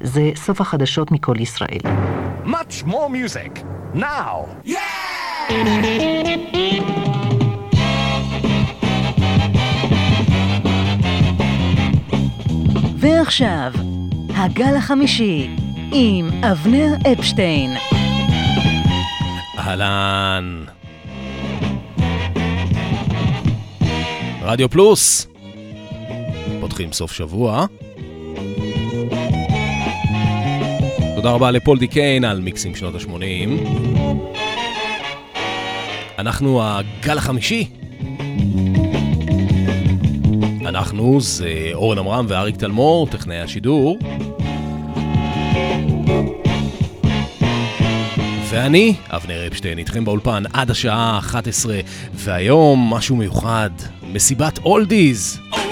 זה סוף החדשות מכל ישראל. Much more music, now! Yeah! ועכשיו, הגל החמישי, עם אבנר אפשטיין. אהלן. רדיו פלוס. פותחים סוף שבוע. תודה רבה לפול דיקיין על מיקסים שנות ה-80. אנחנו הגל החמישי. אנחנו זה אורן עמרם ואריק תלמור, טכנאי השידור. ואני, אבנר אפשטיין, איתכם באולפן עד השעה 11, והיום משהו מיוחד, מסיבת אולדיז. Oh,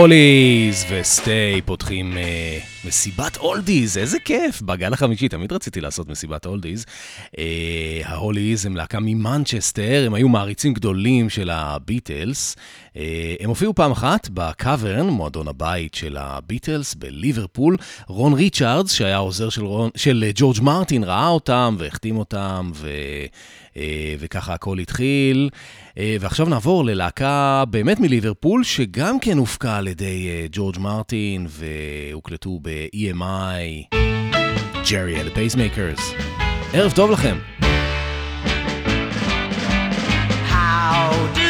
ההוליז ו Stay פותחים אה, מסיבת אולדיז, איזה כיף, בגל החמישי, תמיד רציתי לעשות מסיבת אולדיז. אה, ההוליז הם להקה ממנצ'סטר, הם היו מעריצים גדולים של הביטלס. אה, הם הופיעו פעם אחת בקאברן, מועדון הבית של הביטלס בליברפול. רון ריצ'ארדס, שהיה עוזר של, רון, של ג'ורג' מרטין, ראה אותם והחתים אותם, ו... אה, וככה הכל התחיל. אה, ועכשיו נעבור ללהקה באמת מליברפול, שגם כן הופקה על ידי אה, ג'ורג' מרטין, והוקלטו ב-EMI, Gerry and the Pacemakers. ערב טוב לכם. do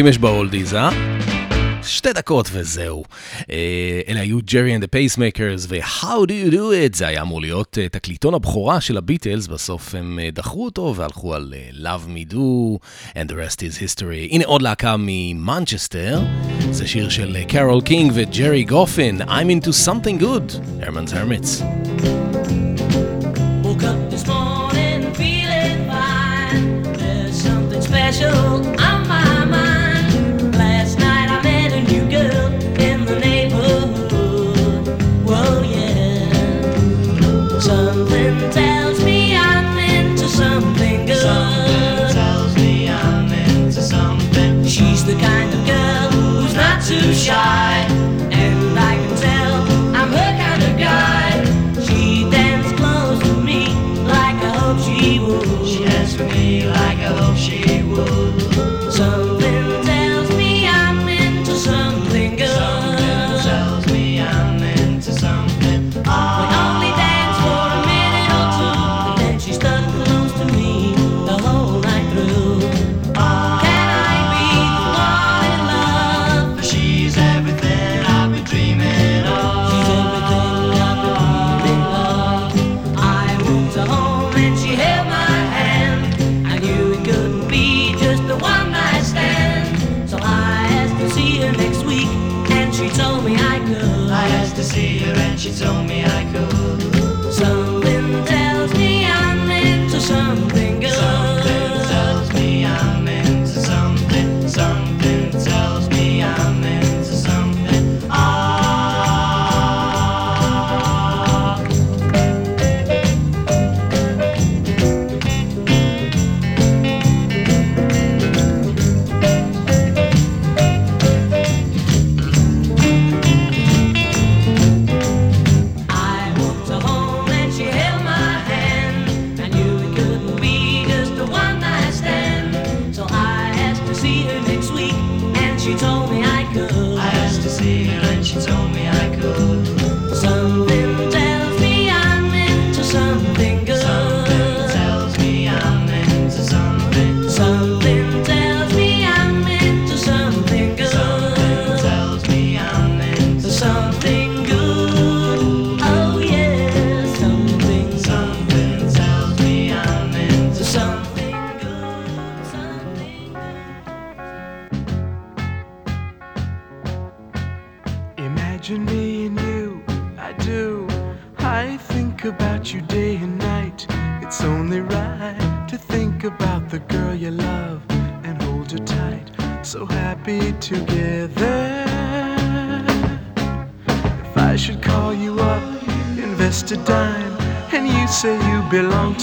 קצרים יש באולדיז, אה? שתי דקות וזהו. אה, אלה היו Gerry and the Pacemakers ו-How do you do it? זה היה אמור להיות אה, תקליטון הבכורה של הביטלס, בסוף הם אה, דחו אותו והלכו על Love Me Do and the rest is history. הנה עוד להקה ממנצ'סטר, זה שיר של קרול קינג וג'רי גופין, I'm into something good, Herman's Hermits. special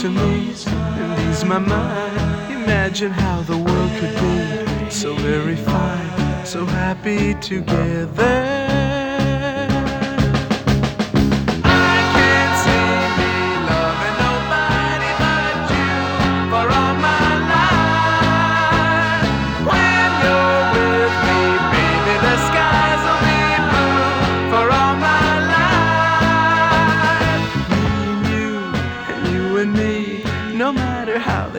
to me, and ease my mind. Imagine how the world could be so very fine, so happy together.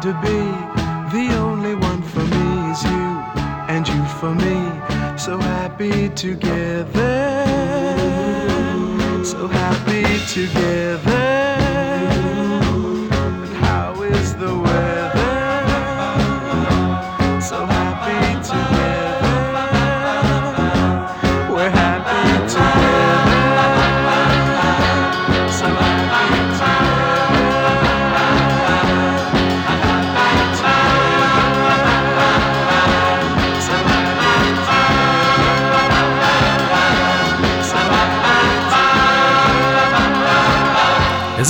To be.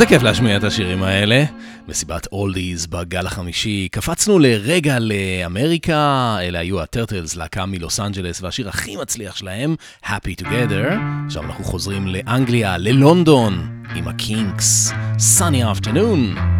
איזה כיף להשמיע את השירים האלה. מסיבת אולדיז בגל החמישי. קפצנו לרגע לאמריקה, אלה היו הטרטלס, להקה מלוס אנג'לס, והשיר הכי מצליח שלהם, Happy Together. עכשיו אנחנו חוזרים לאנגליה, ללונדון, עם הקינקס, Sunny Afternoon.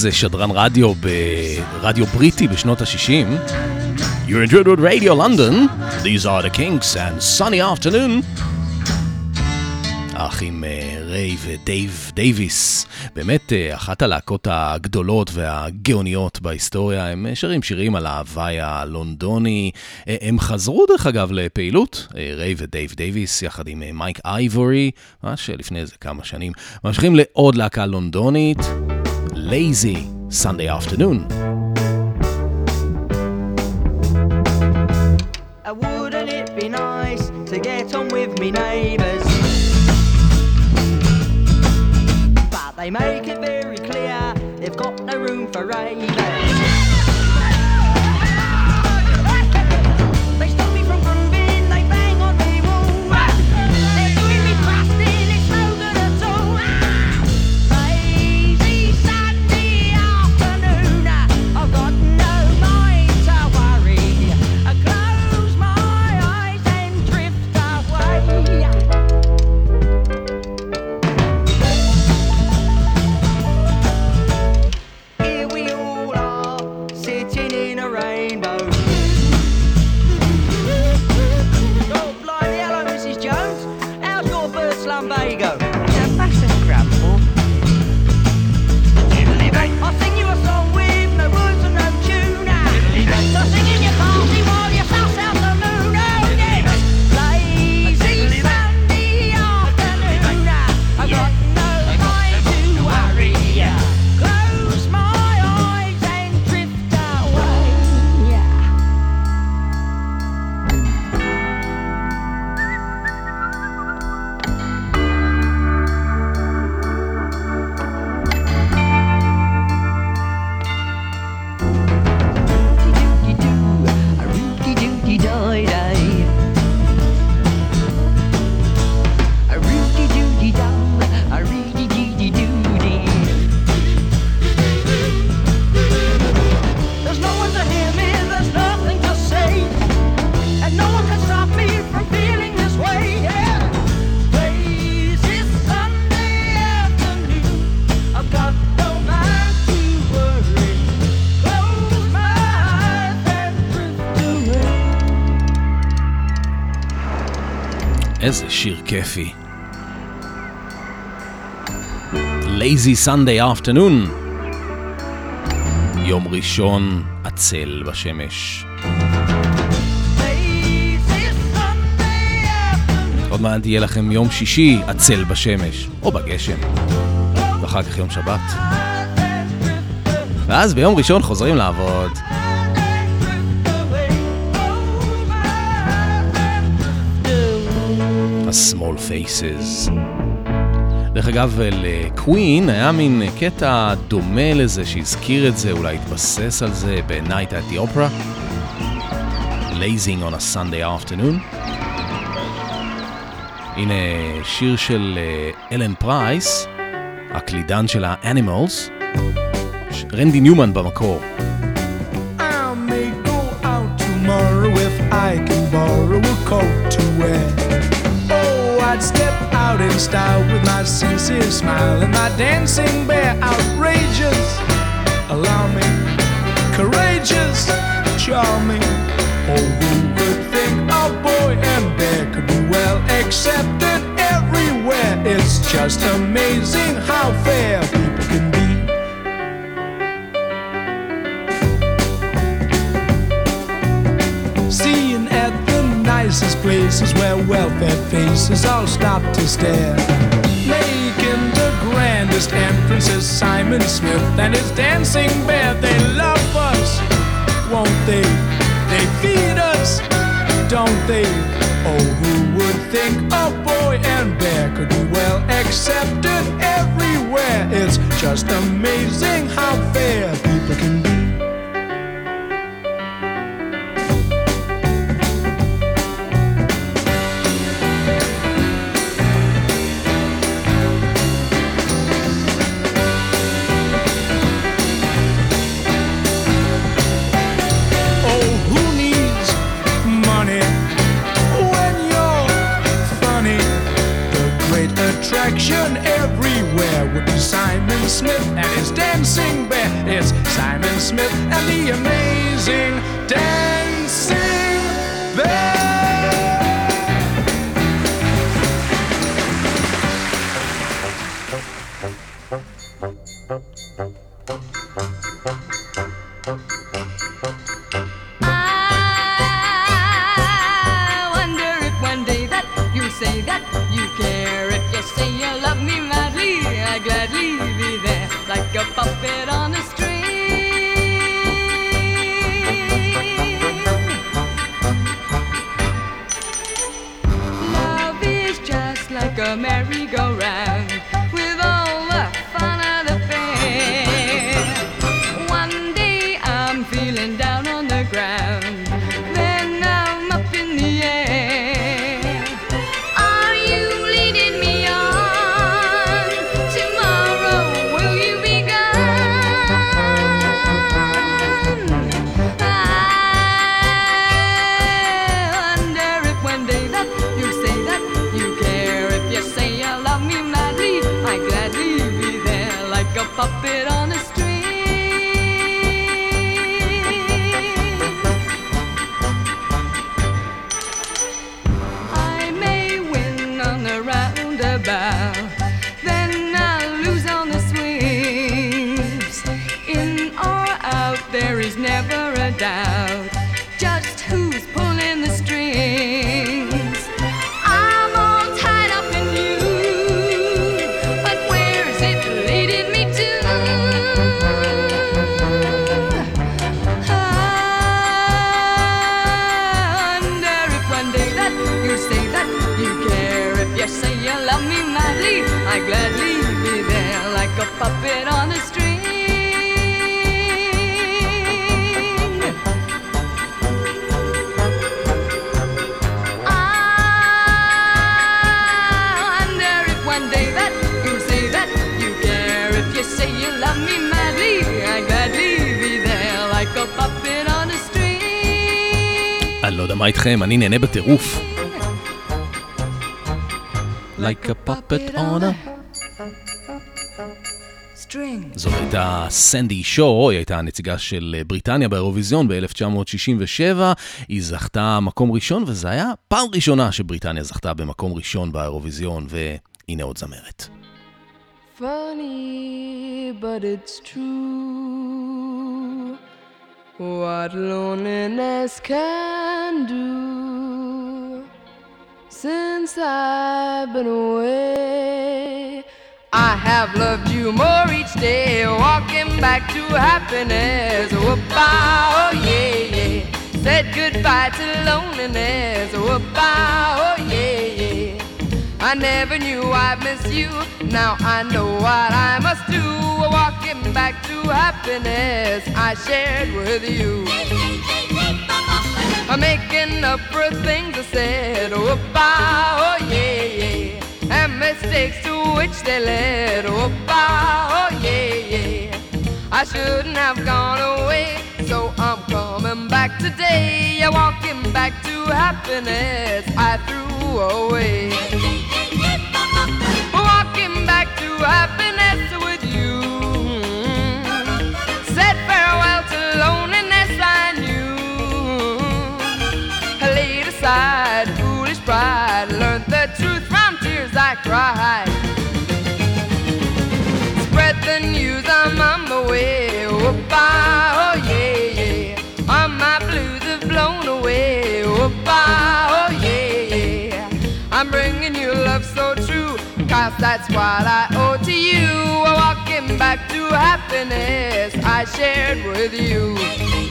איזה שדרן רדיו ברדיו בריטי בשנות ה-60. You're in tune with Radio London, these are the Kinks and sunny afternoon. האחים אה, ריי ודייב דייוויס, באמת אה, אחת הלהקות הגדולות והגאוניות בהיסטוריה, הם אה, שרים שירים על ההווי הלונדוני. הם חזרו דרך אגב לפעילות, ריי ודייב דייוויס יחד עם מיק אייבורי, ממש לפני איזה כמה שנים. ממשיכים לעוד להקה לונדונית, Lazy Sunday Afternoon. Uh, Wouldn't it be nice to get on with me neighbours? But they make it very clear they've got no room for ravers. איזה שיר כיפי. Lazy Sunday Afternoon. יום ראשון עצל בשמש. עוד מעט יהיה לכם יום שישי עצל בשמש, או בגשם, ואחר כך יום שבת. ואז ביום ראשון חוזרים לעבוד. ה-small faces. דרך אגב, לקווין היה מין קטע דומה לזה שהזכיר את זה, אולי התבסס על זה ב-Night at the Opera. Lazing on a Sunday afternoon. הנה שיר של אה, אלן פרייס, הקלידן של האנימלס, רנדי ניומן במקור. I can borrow a coat to wear. Out in style with my sincere smile and my dancing bear outrageous. Allow me, courageous, charming. Oh, who would think a boy and bear could be well accepted everywhere? It's just amazing how fair people can be. Nicest places where well-fed faces all stop to stare. Making the grandest entrances, Simon Smith and his dancing bear. They love us, won't they? They feed us, don't they? Oh, who would think a boy and bear could be well accepted everywhere? It's just amazing how fair people can be. מה איתכם, אני נהנה בטירוף. Like a puppet on a... string. זאת הייתה סנדי שואו, היא הייתה הנציגה של בריטניה באירוויזיון ב-1967. היא זכתה מקום ראשון, וזו היה פעם ראשונה שבריטניה זכתה במקום ראשון באירוויזיון, והנה עוד זמרת. Funny, but it's true. What loneliness can do. Since I've been away, I have loved you more each day, walking back to happiness. Whoop-ah, oh yeah, yeah. Said goodbye to loneliness. Whoop-ah, oh yeah, yeah. I never knew I'd miss you. Now I know what I happiness I shared with you. I'm making up for things I said. Oh, bye, oh yeah, yeah. And mistakes to which they led. Oh, bye, oh yeah, yeah. I shouldn't have gone away, so I'm coming back today. Yeah, walking back to happiness I threw away. Walking back to happiness laid foolish pride, learned the truth from tears I cried. Spread the news, I'm on my way. Oh, bye, oh yeah, yeah. All my blues have blown away. Oh, bye, oh yeah, yeah. I'm bringing you love so true, cause that's what I owe to you. Walking back to happiness I shared with you.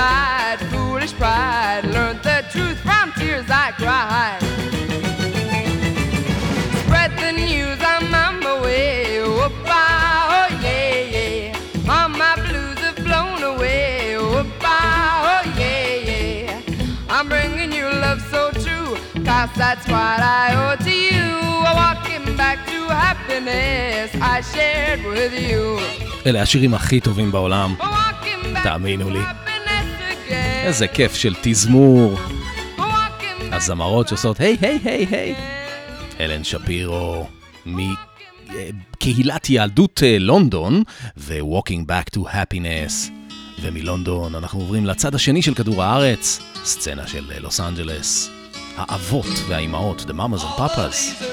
laid aside foolish pride, learned the truth from tears I cried. Spread the news, I'm on my way. Oh, bye, oh yeah, yeah. All my blues have blown away. Oh, bye, oh yeah, yeah. I'm bringing you love so true, cause that's what I owe to you. Walking back to happiness I shared with you. אלה השירים הכי טובים בעולם, Walking back תאמינו to לי. איזה כיף של תזמור, הזמרות שעושות היי היי היי היי. אלן שפירו מקהילת יהדות אה, לונדון ו-Walking Back to Happiness. ומלונדון אנחנו עוברים לצד השני של כדור הארץ, סצנה של אה, לוס אנג'לס. האבות והאימהות, The Mamas and Papas.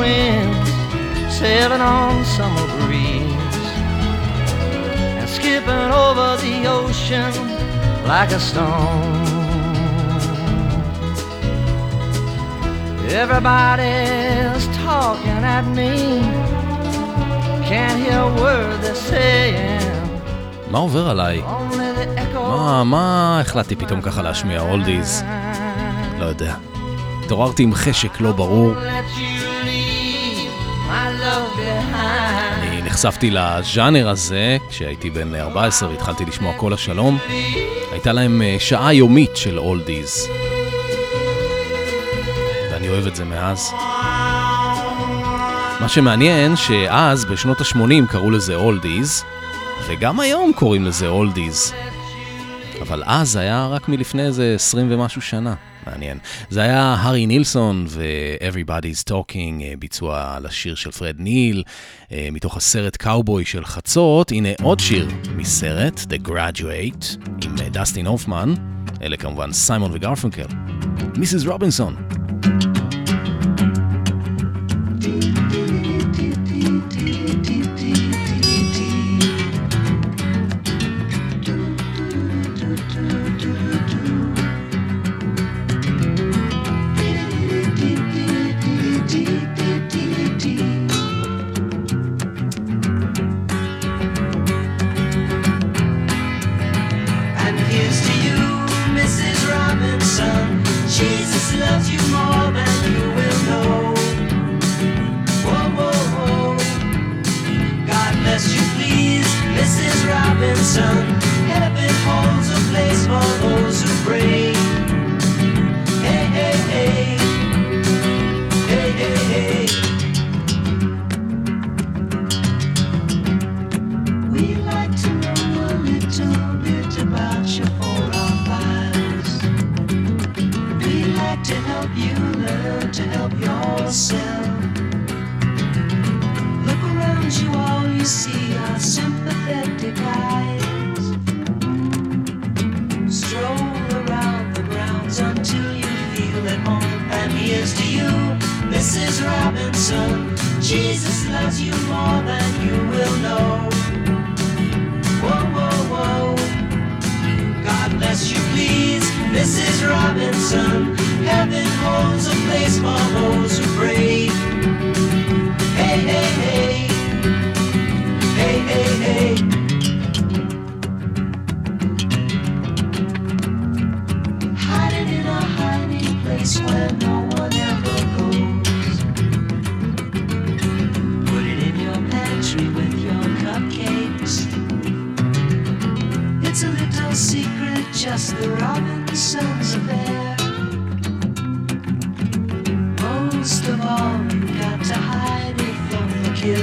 winds, sailing on summer breeze, and skipping over the ocean like a stone. Everybody's talking at me, can't hear a word they're saying. מה עובר עליי? מה, מה החלטתי פתאום ככה להשמיע אולדיז? לא יודע. התעוררתי עם חשק לא ברור, נחשפתי לז'אנר הזה, כשהייתי בן 14 והתחלתי לשמוע כל השלום, הייתה להם אה, שעה יומית של אולדיז. ואני אוהב את זה מאז. מה שמעניין שאז, בשנות ה-80 קראו לזה אולדיז, וגם היום קוראים לזה אולדיז. אבל אז היה רק מלפני איזה 20 ומשהו שנה. מעניין. זה היה הארי נילסון ו-Everybody's Talking, אה, ביצוע לשיר של פרד ניל, אה, מתוך הסרט קאובוי של חצות. הנה עוד שיר מסרט, The Graduate, עם אה, דסטין הופמן, אלה כמובן סיימון וגרפונקל. מיסיס רובינסון.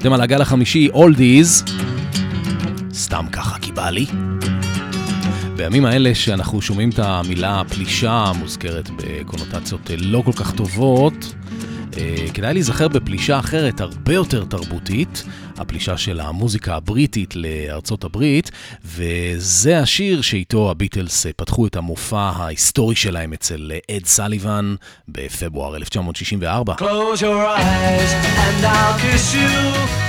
אתם על הגל החמישי, אולדיז, סתם ככה כי בא לי. בימים האלה שאנחנו שומעים את המילה פלישה מוזכרת בקונוטציות לא כל כך טובות, כדאי להיזכר בפלישה אחרת, הרבה יותר תרבותית, הפלישה של המוזיקה הבריטית לארצות הברית, וזה השיר שאיתו הביטלס אה, פתחו את המופע ההיסטורי שלהם אצל אה, אד סליבן בפברואר 1964. Close your eyes and I'll kiss you.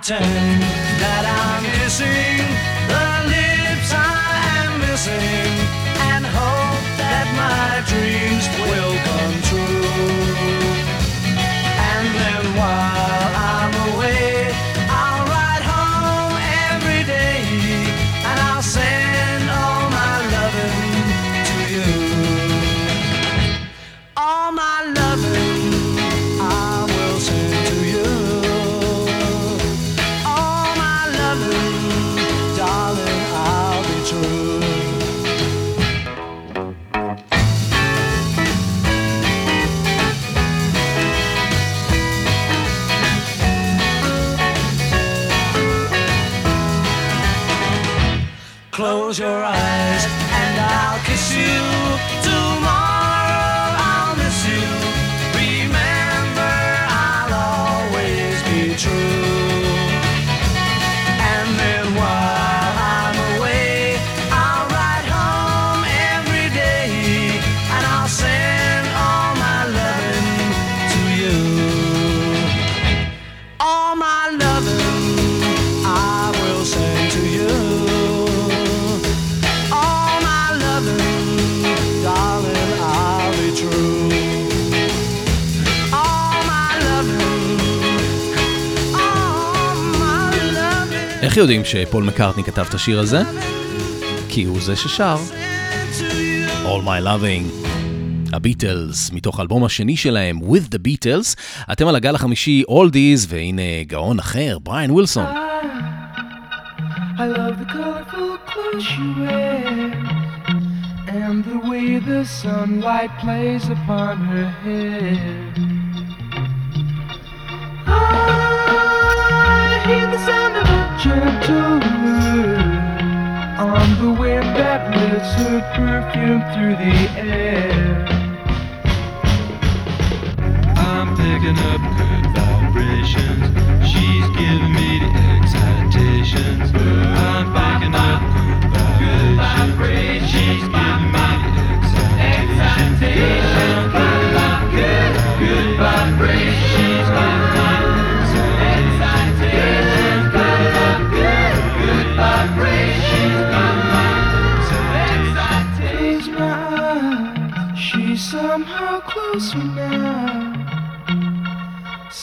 Pretend that I'm איך יודעים שפול מקארטני כתב את השיר הזה? כי הוא זה ששר. All My Loving. הביטלס, מתוך האלבום השני שלהם, With the Beatles. אתם על הגל החמישי, Oldies, והנה גאון אחר, בריאן ווילסון. I love the hear the sound of a gentle on the wind that lifts her perfume through the air. I'm picking up good vibrations. She's giving me the excitations. I'm picking up good vibrations. She's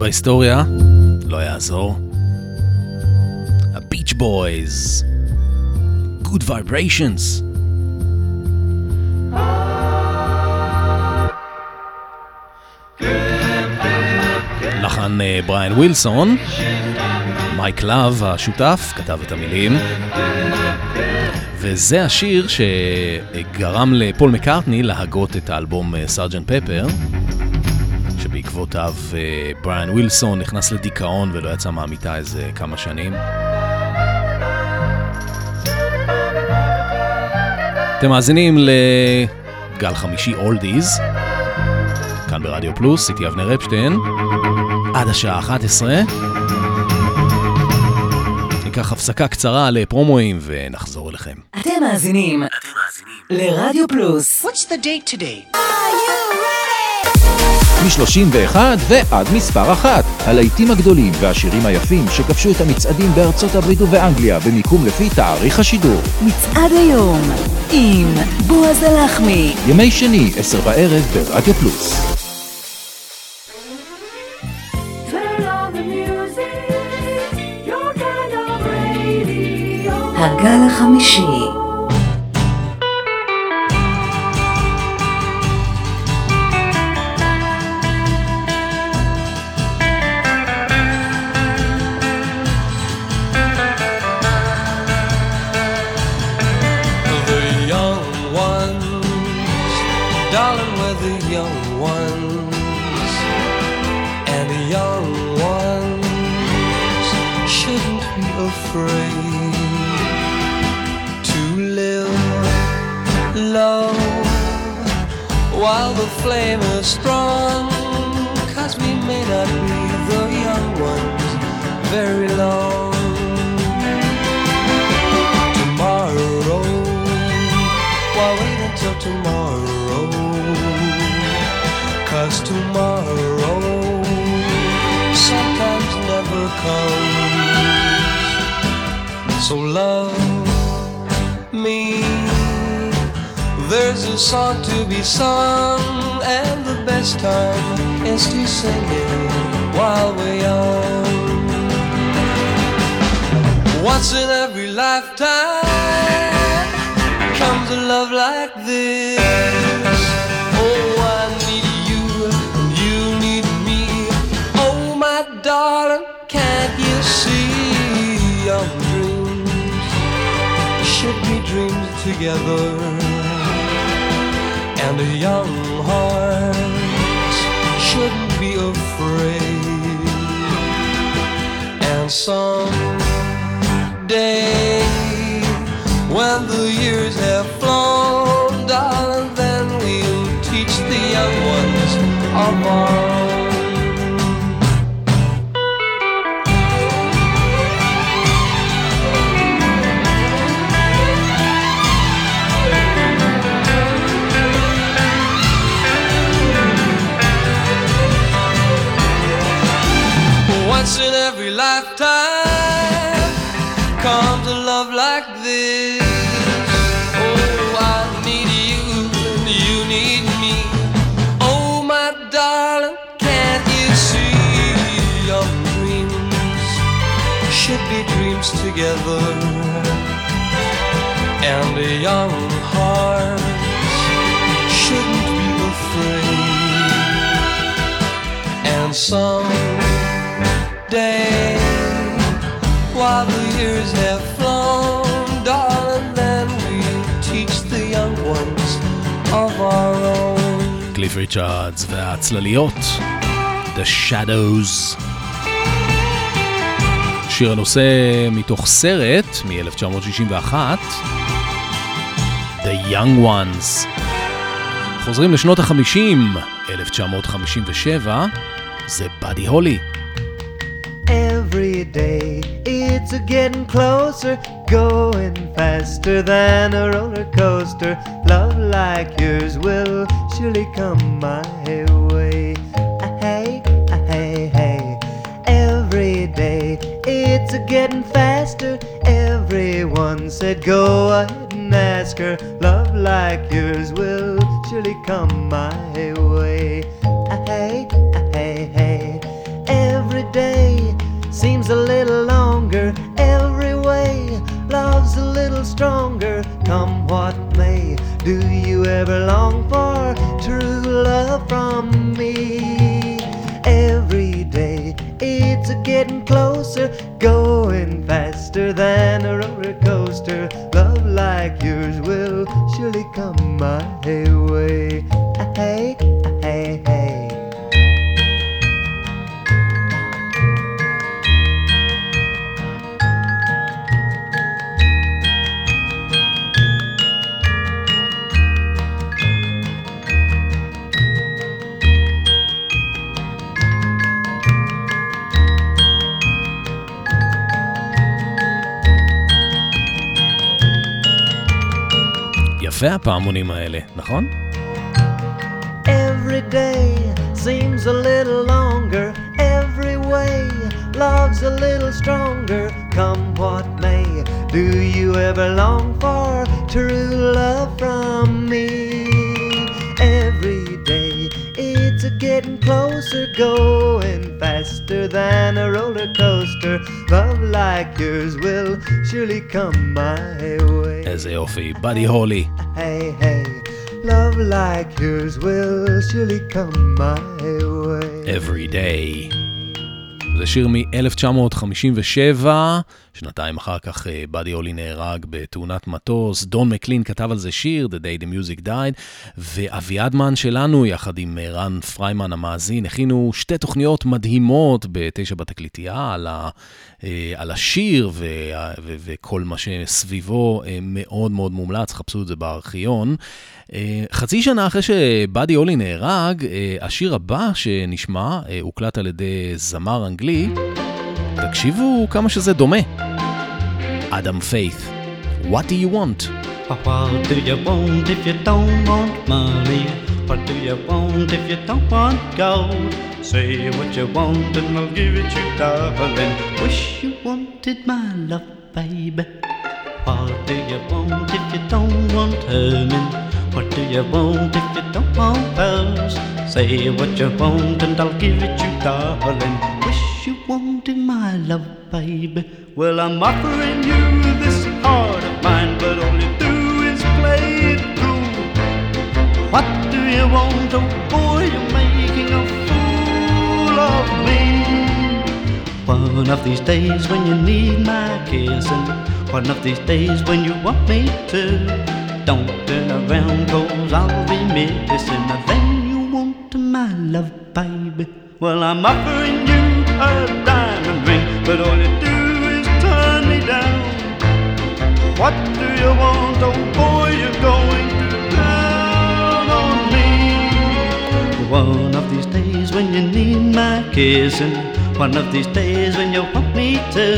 בהיסטוריה, לא יעזור. הביץ' בויז, Good Vibrations. לחן אה, בריאן ווילסון, מייק לאב השותף כתב את המילים. וזה השיר שגרם לפול מקארטני להגות את האלבום אה, סארג'נט פפר, שבעקבותיו אה, בריאן ווילסון נכנס לדיכאון ולא יצא מהמיטה איזה כמה שנים. אתם מאזינים לגל חמישי אולדיז, כאן ברדיו פלוס, איתי אבנר אפשטיין, עד השעה 11. ניקח הפסקה קצרה לפרומואים ונחזור אליכם. אתם מאזינים לרדיו פלוס. What's the date today? מ-31 ועד מספר אחת. הלהיטים הגדולים והשירים היפים שכבשו את המצעדים בארצות הברית ובאנגליה במיקום לפי תאריך השידור. מצעד היום עם בועז הלחמי. ימי שני, עשר בערב ברדיו פלוס. הגל החמישי while the flame is strong. Cause we may not be the young ones very long. Tomorrow, why wait until tomorrow? Cause tomorrow sometimes never comes. So love me. There's a song to be sung, and the best time is to sing it while we're young. Once in every lifetime comes a love like this. Oh, I need you, and you need me. Oh, my darling, can't you see young dreams should be dreams together? 这样 together? And a young heart shouldn't be afraid. And some day while the years have flown, darling, then we'll teach the young ones of our own. קליף ריצ'רדס והצלליות, The Shadows. שיר הנושא מתוך סרט מ-1961, The Young Ones. חוזרים לשנות ה-50, 1957, זה באדי הולי. Every day it's a getting closer, going faster than a roller coaster. Love like yours will surely come my way. It's a getting faster. Everyone said go ahead and ask her. Love like yours will surely come my way. Hey, hey, hey. day seems a little longer every way. Love's a little stronger, come what may. Do you ever long for true love from me? Every day it's a getting closer, going faster than a roller coaster. Love like yours will surely come my way. יפה הפעמונים האלה, נכון? Every day seems a little longer every way. Love's a little stronger, come what may. Do you ever long for true love from me? Every day it's a getting closer, going faster than a roller coaster. Love like yours will surely come my way. איזה יופי, באדי הולי. Hey, hey, love like yours will surely come my way. Every day. זה שיר מ-1957, שנתיים אחר כך אה, באדי הולי נהרג בתאונת מטוס, דון מקלין כתב על זה שיר, The Day the Music Died, ואביעדמן שלנו, יחד עם אה, רן פריימן המאזין, הכינו שתי תוכניות מדהימות בתשע בתקליטייה על, ה, אה, על השיר וה- ו- וכל מה שסביבו, מאוד מאוד מומלץ, חפשו את זה בארכיון. חצי שנה אחרי שבאדי הולי נהרג, השיר הבא שנשמע הוקלט על ידי זמר אנגלי. תקשיבו כמה שזה דומה. אדם פיית', What do you want? What do you want if you don't want money? What do you want if you don't want gold? Say what you want and I'll give it you, darling. Wish you wanted my love, baby. What do you want if you don't want Herman? What do you want if you don't want pearls? Say what you want and I'll give it you, darling. You wanted my love, baby. Well, I'm offering you this heart of mine, but all you do is play it cool. What do you want, oh boy? You're making a fool of me. One of these days when you need my kissing, one of these days when you want me to. Don't turn around, cause I'll be missing the thing you want my love, baby. Well, I'm offering you a diamond ring, but all you do is turn me down. What do you want, oh boy? You're going to down on me. One of these days when you need my kissing, one of these days when you want me to.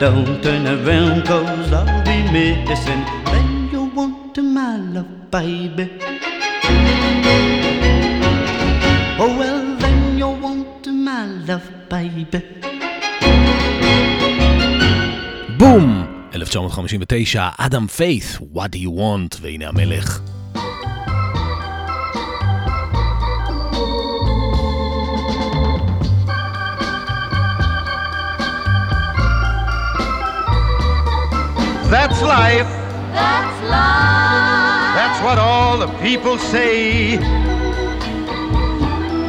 Don't turn around, cause I'll be missing. Then you want my love, baby. Oh, well, love, baby. בום! 1959, אדם פיית', What do you want? והנה המלך. That's life. That's life. That's what all the people say.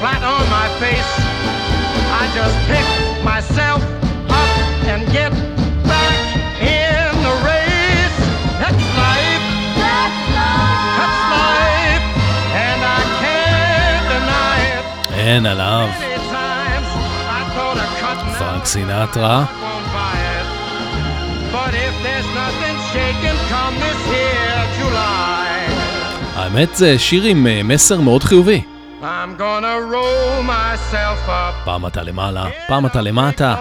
flat on my face, I just pick myself up and get back in the race. That's life. That's life. That's life. And I can't deny it. אין עליו. פרנק סינטרה. האמת זה שיר עם אה, מסר מאוד חיובי. I'm gonna roll myself up. פעם אתה למעלה, פעם אתה למטה.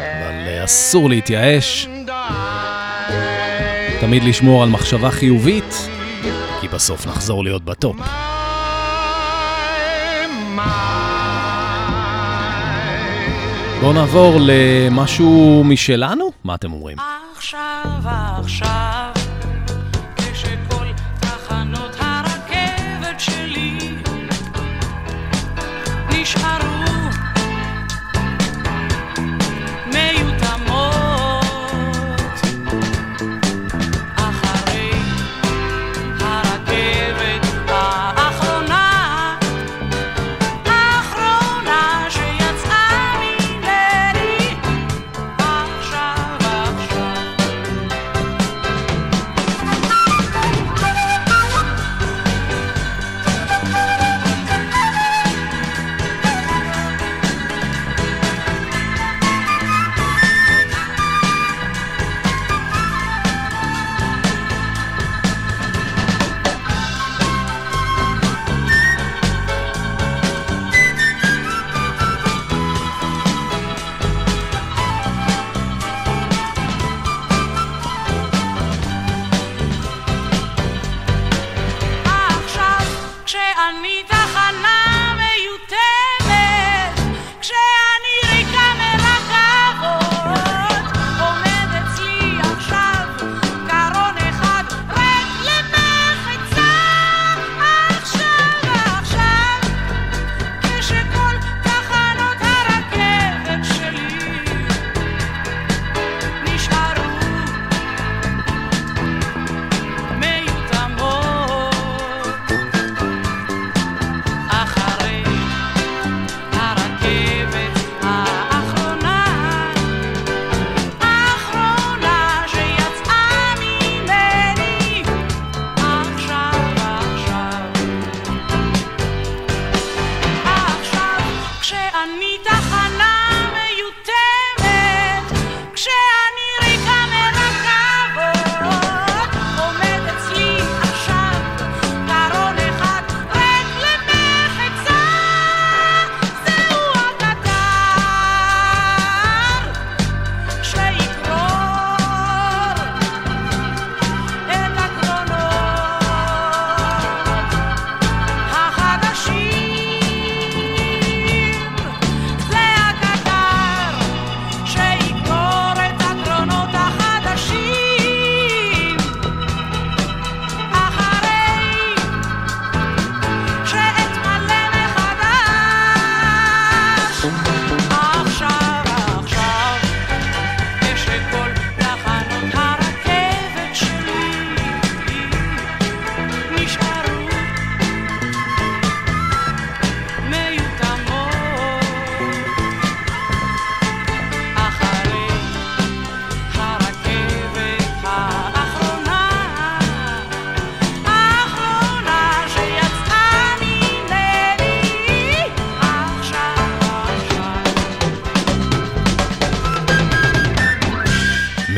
אבל אה, אסור להתייאש. תמיד לשמור על מחשבה חיובית, כי בסוף נחזור להיות בטופ. בואו נעבור למשהו משלנו? מה אתם אומרים? עכשיו, עכשיו, Nation.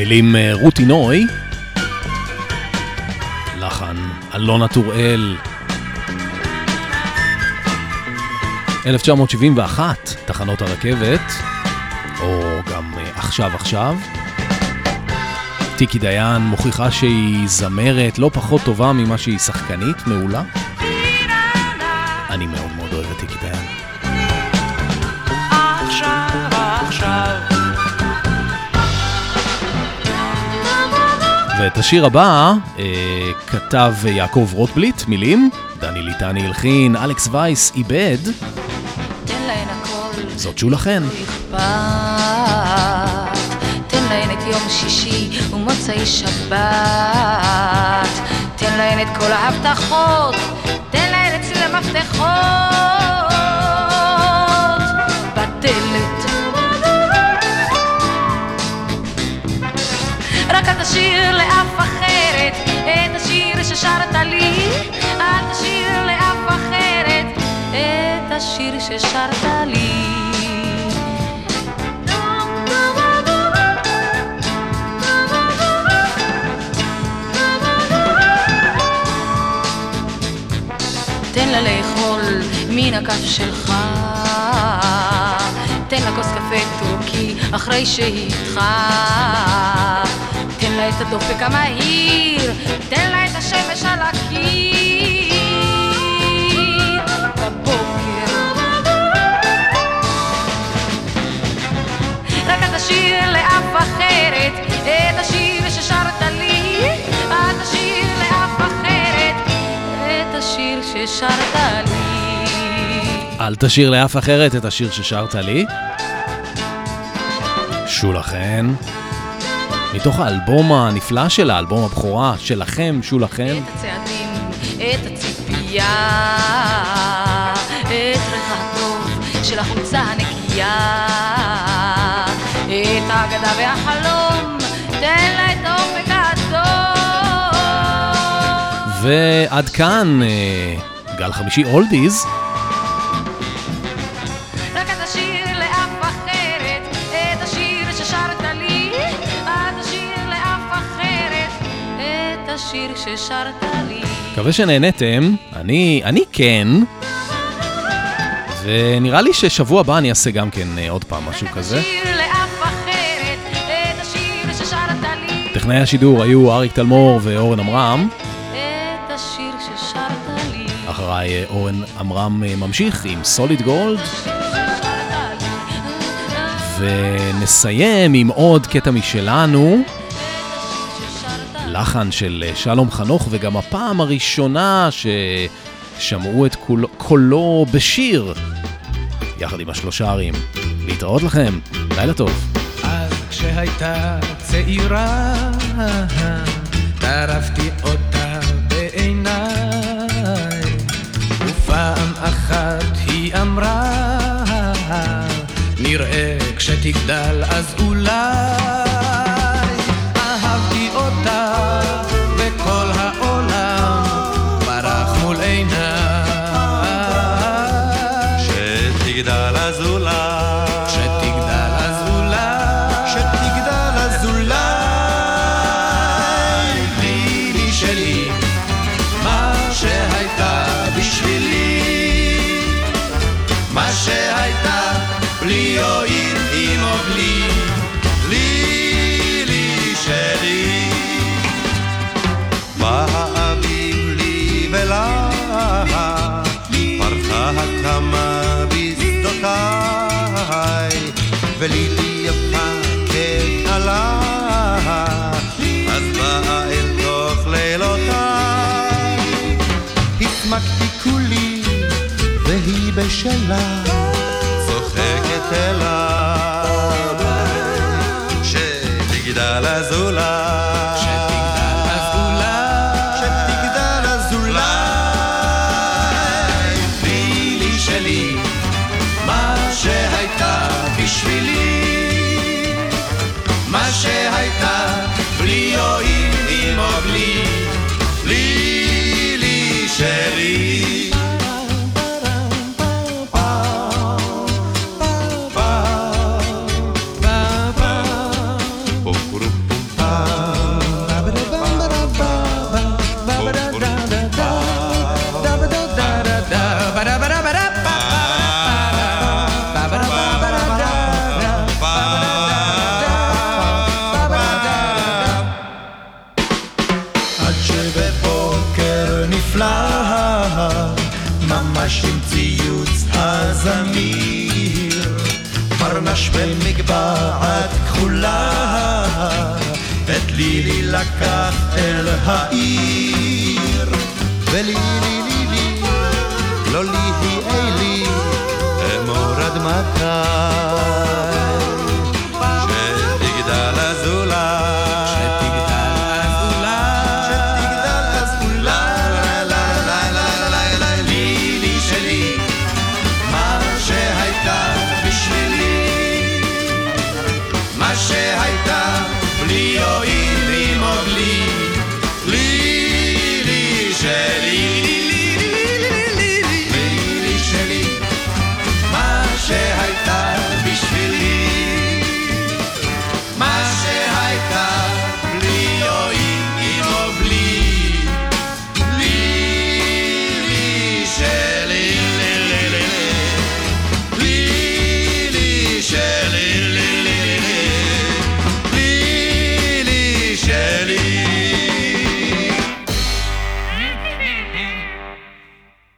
מילים אה, רותי נוי, לחן אלונה טוראל. 1971, תחנות הרכבת, או גם אה, עכשיו עכשיו. טיקי דיין מוכיחה שהיא זמרת לא פחות טובה ממה שהיא שחקנית מעולה. ואת השיר הבא אה, כתב יעקב רוטבליט, מילים, דני ליטני הלחין, אלכס וייס איבד, תן להן הכל זאת שולה חן. אכפת. תן להן את יום שישי ומוצאי שבת. תן להן את כל ההבטחות. תן להן אצלי המפתחות. בדלת. השיר ששרת לי. תן לה לאכול מן הכף שלך. תן לה כוס קפה טורקי אחרי שהיא איתך. תן לה את הדופק המהיר, תן לה את השמש על הקיר. תשאיר לאף אחרת את השיר ששרת לי. אל תשאיר לאף אחרת את השיר ששרת לי. אל תשאיר לאף אחרת את השיר ששרת לי. שולה חן. מתוך האלבום הנפלא שלה, אלבום הבכורה שלכם, שולה חן. את הצעדים, את הציפייה, את ריח הטוב של החולצה הנקייה, את האגדה והחלום, תן לה את האופק הטוב. ועד כאן, אה, גל חמישי אולדיז. השיר לי, ששרת לי. מקווה שנהנתם, אני, אני כן. ונראה לי ששבוע הבא אני אעשה גם כן אה, עוד פעם משהו כזה. טכנאי השידור היו אריק תלמור ואורן עמרם. את השיר ששרת לי. אחריי אה, אורן עמרם אה, ממשיך עם סוליד גולד. ונסיים עם עוד קטע משלנו. לחן של אה, שלום חנוך, וגם הפעם הראשונה ששמעו את קול, קולו בשיר, יחד עם השלושה ערים. להתראות לכם, לילה טוב. אז כשהייתה צעירה, טרפתי אותה בעיניי, ופעם אחת היא אמרה, נראה כשתגדל אז אולי. אהבתי אותה וכל שלי, מה שהייתה בשבילי, מה שהייתה I.